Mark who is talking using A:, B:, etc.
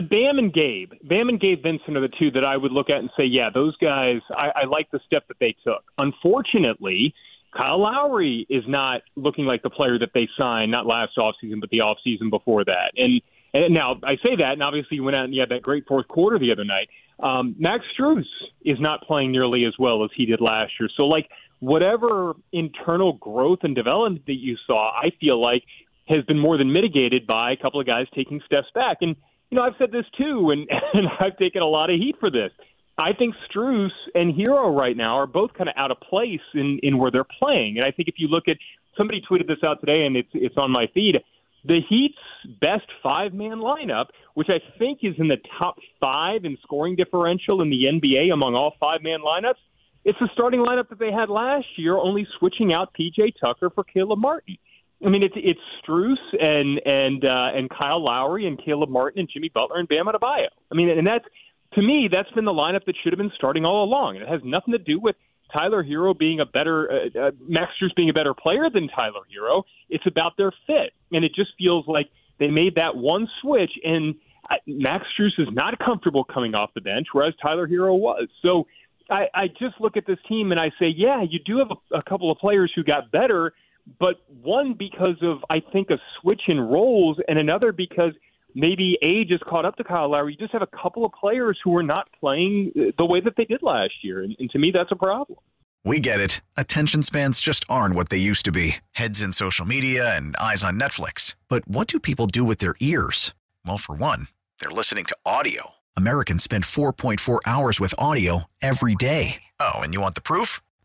A: uh, Bam and Gabe, Bam and Gabe Vincent are the two that I would look at and say, yeah, those guys. I, I like the step that they took. Unfortunately, Kyle Lowry is not looking like the player that they signed, not last offseason, but the offseason before that. And and now I say that, and obviously you went out and you had that great fourth quarter the other night. Um, Max Strus is not playing nearly as well as he did last year. So, like, whatever internal growth and development that you saw, I feel like has been more than mitigated by a couple of guys taking steps back. And you know, I've said this too, and and I've taken a lot of heat for this. I think Strus and Herro right now are both kind of out of place in in where they're playing. And I think if you look at somebody tweeted this out today, and it's it's on my feed. The Heat's best five man lineup, which I think is in the top five in scoring differential in the NBA among all five man lineups, it's the starting lineup that they had last year, only switching out PJ Tucker for Caleb Martin. I mean, it's it's Strus and and uh, and Kyle Lowry and Caleb Martin and Jimmy Butler and Bam Adebayo. I mean, and that's to me that's been the lineup that should have been starting all along. And it has nothing to do with Tyler Herro being a better uh, uh, Max Strus being a better player than Tyler Herro. It's about their fit, and it just feels like they made that one switch, and uh, Max Strus is not comfortable coming off the bench, whereas Tyler Herro was. So. I, I just look at this team and I say, yeah, you do have a, a couple of players who got better, but one because of I think a switch in roles, and another because maybe age has caught up to Kyle Lowry. You just have a couple of players who are not playing uh, the way that they did last year, and, and to me, that's a problem.
B: We get it. Attention spans just aren't what they used to be. Heads in social media and eyes on Netflix. But what do people do with their ears? Well, for one, they're listening to audio. Americans spend 4.4 hours with audio every day. Oh, and you want the proof?